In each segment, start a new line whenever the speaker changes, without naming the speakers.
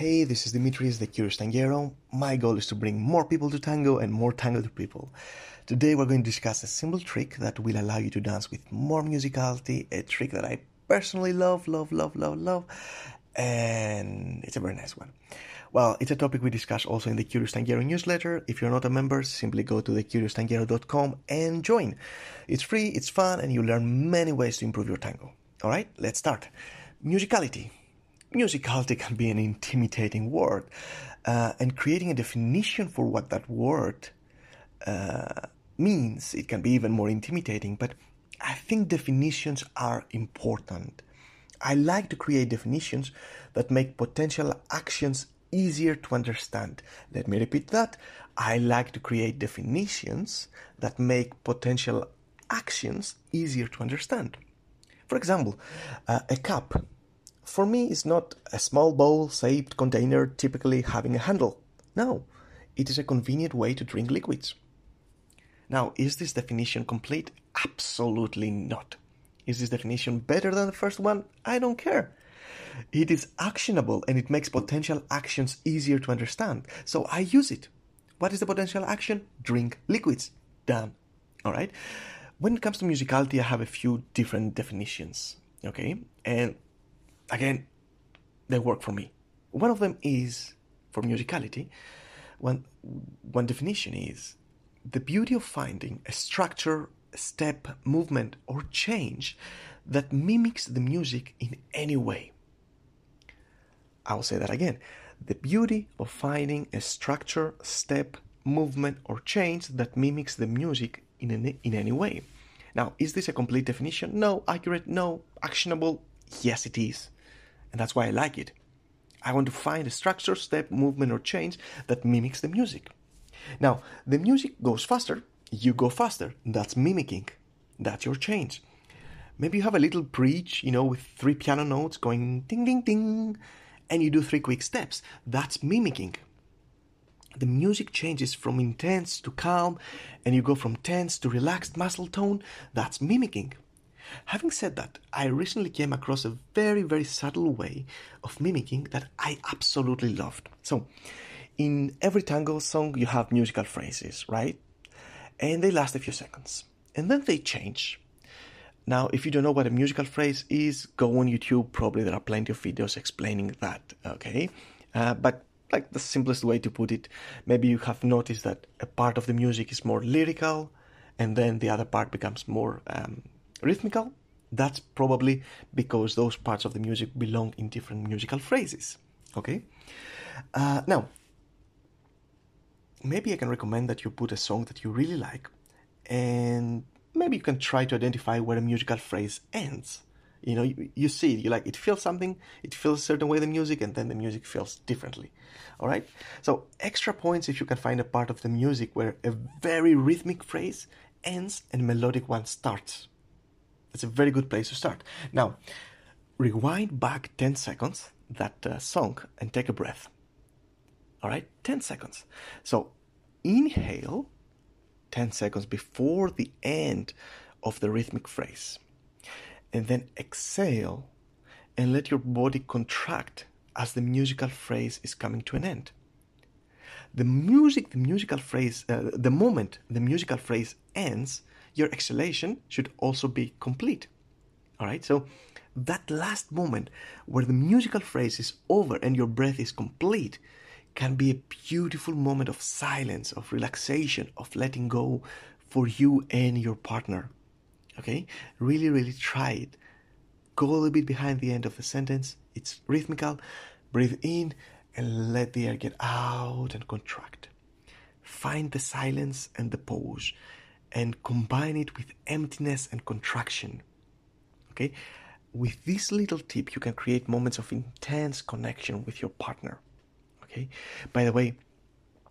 Hey, this is Dimitris, the Curious Tanguero. My goal is to bring more people to tango and more tango to people. Today we're going to discuss a simple trick that will allow you to dance with more musicality, a trick that I personally love, love, love, love, love, and it's a very nice one. Well, it's a topic we discuss also in the Curious Tanguero newsletter. If you're not a member, simply go to thecurioustanguero.com and join. It's free, it's fun, and you learn many ways to improve your tango. All right, let's start. Musicality musicality can be an intimidating word, uh, and creating a definition for what that word uh, means, it can be even more intimidating. But I think definitions are important. I like to create definitions that make potential actions easier to understand. Let me repeat that. I like to create definitions that make potential actions easier to understand. For example, uh, a cup for me, it's not a small bowl shaped container typically having a handle. No, it is a convenient way to drink liquids. Now, is this definition complete? Absolutely not. Is this definition better than the first one? I don't care. It is actionable and it makes potential actions easier to understand. So I use it. What is the potential action? Drink liquids. Done. All right. When it comes to musicality, I have a few different definitions. Okay. And again, they work for me. One of them is for musicality. One, one definition is the beauty of finding a structure, step, movement, or change that mimics the music in any way. I'll say that again. The beauty of finding a structure, step, movement, or change that mimics the music in any, in any way. Now, is this a complete definition? No. Accurate? No. Actionable? Yes, it is and that's why I like it. I want to find a structure, step, movement, or change that mimics the music. Now, the music goes faster, you go faster. That's mimicking. That's your change. Maybe you have a little preach, you know, with three piano notes going ding, ding, ding, and you do three quick steps. That's mimicking. The music changes from intense to calm, and you go from tense to relaxed muscle tone. That's mimicking. Having said that, I recently came across a very, very subtle way of mimicking that I absolutely loved. So, in every tango song, you have musical phrases, right? And they last a few seconds. And then they change. Now, if you don't know what a musical phrase is, go on YouTube. Probably there are plenty of videos explaining that, okay? Uh, but like the simplest way to put it, maybe you have noticed that a part of the music is more lyrical, and then the other part becomes more um, rhythmical, that's probably because those parts of the music belong in different musical phrases. Okay? Uh, now, maybe I can recommend that you put a song that you really like, and maybe you can try to identify where a musical phrase ends. You know, you, you see, you like it feels something, it feels a certain way the music, and then the music feels differently. All right. So extra points if you can find a part of the music where a very rhythmic phrase ends and melodic one starts. That's a very good place to start. Now, rewind back 10 seconds that uh, song and take a breath. All right, 10 seconds. So, inhale 10 seconds before the end of the rhythmic phrase. And then exhale and let your body contract as the musical phrase is coming to an end. The music, the musical phrase, uh, the moment the musical phrase ends, your exhalation should also be complete. All right, so that last moment where the musical phrase is over and your breath is complete can be a beautiful moment of silence, of relaxation, of letting go for you and your partner. Okay, really, really try it. Go a little bit behind the end of the sentence. It's rhythmical. Breathe in and let the air get out and contract. Find the silence and the pause and combine it with emptiness and contraction. Okay? With this little tip, you can create moments of intense connection with your partner. Okay? By the way,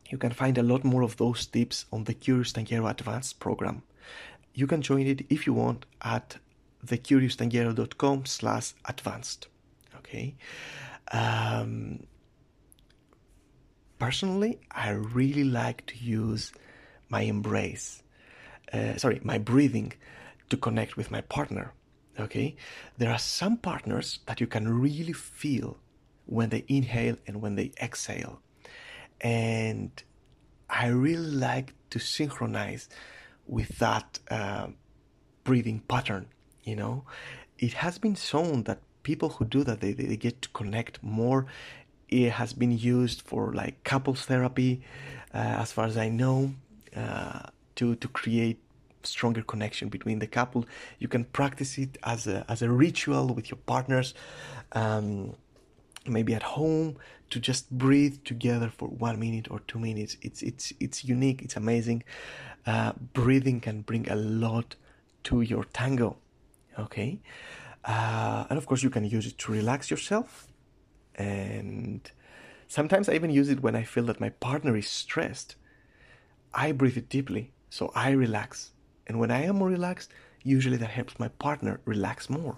you can find a lot more of those tips on the Curious Tanguero Advanced program. You can join it if you want at thecurioustanguero.com slash advanced. Okay? Um, personally, I really like to use my embrace uh, sorry, my breathing to connect with my partner. Okay, there are some partners that you can really feel when they inhale and when they exhale. And I really like to synchronize with that uh, breathing pattern, you know. It has been shown that people who do that, they, they get to connect more. It has been used for like couples therapy, uh, as far as I know, uh, to, to create stronger connection between the couple. You can practice it as a, as a ritual with your partners, um, maybe at home to just breathe together for one minute or two minutes. It's it's it's unique. It's amazing. Uh, breathing can bring a lot to your tango. Okay, uh, and of course you can use it to relax yourself. And sometimes I even use it when I feel that my partner is stressed. I breathe it deeply, so I relax and when I am more relaxed, usually that helps my partner relax more.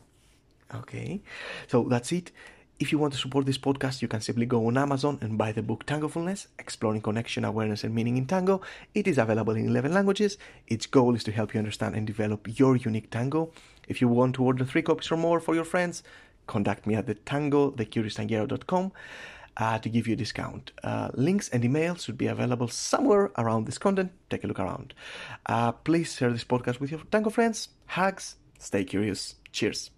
Okay, so that's it. If you want to support this podcast, you can simply go on Amazon and buy the book Tangofulness Exploring Connection, Awareness, and Meaning in Tango. It is available in 11 languages. Its goal is to help you understand and develop your unique tango. If you want to order three copies or more for your friends, contact me at the tango, thecurioustanguero.com uh, to give you a discount. Uh, links and emails should be available somewhere around this content. Take a look around. Uh, please share this podcast with your tango friends. Hugs. Stay curious. Cheers.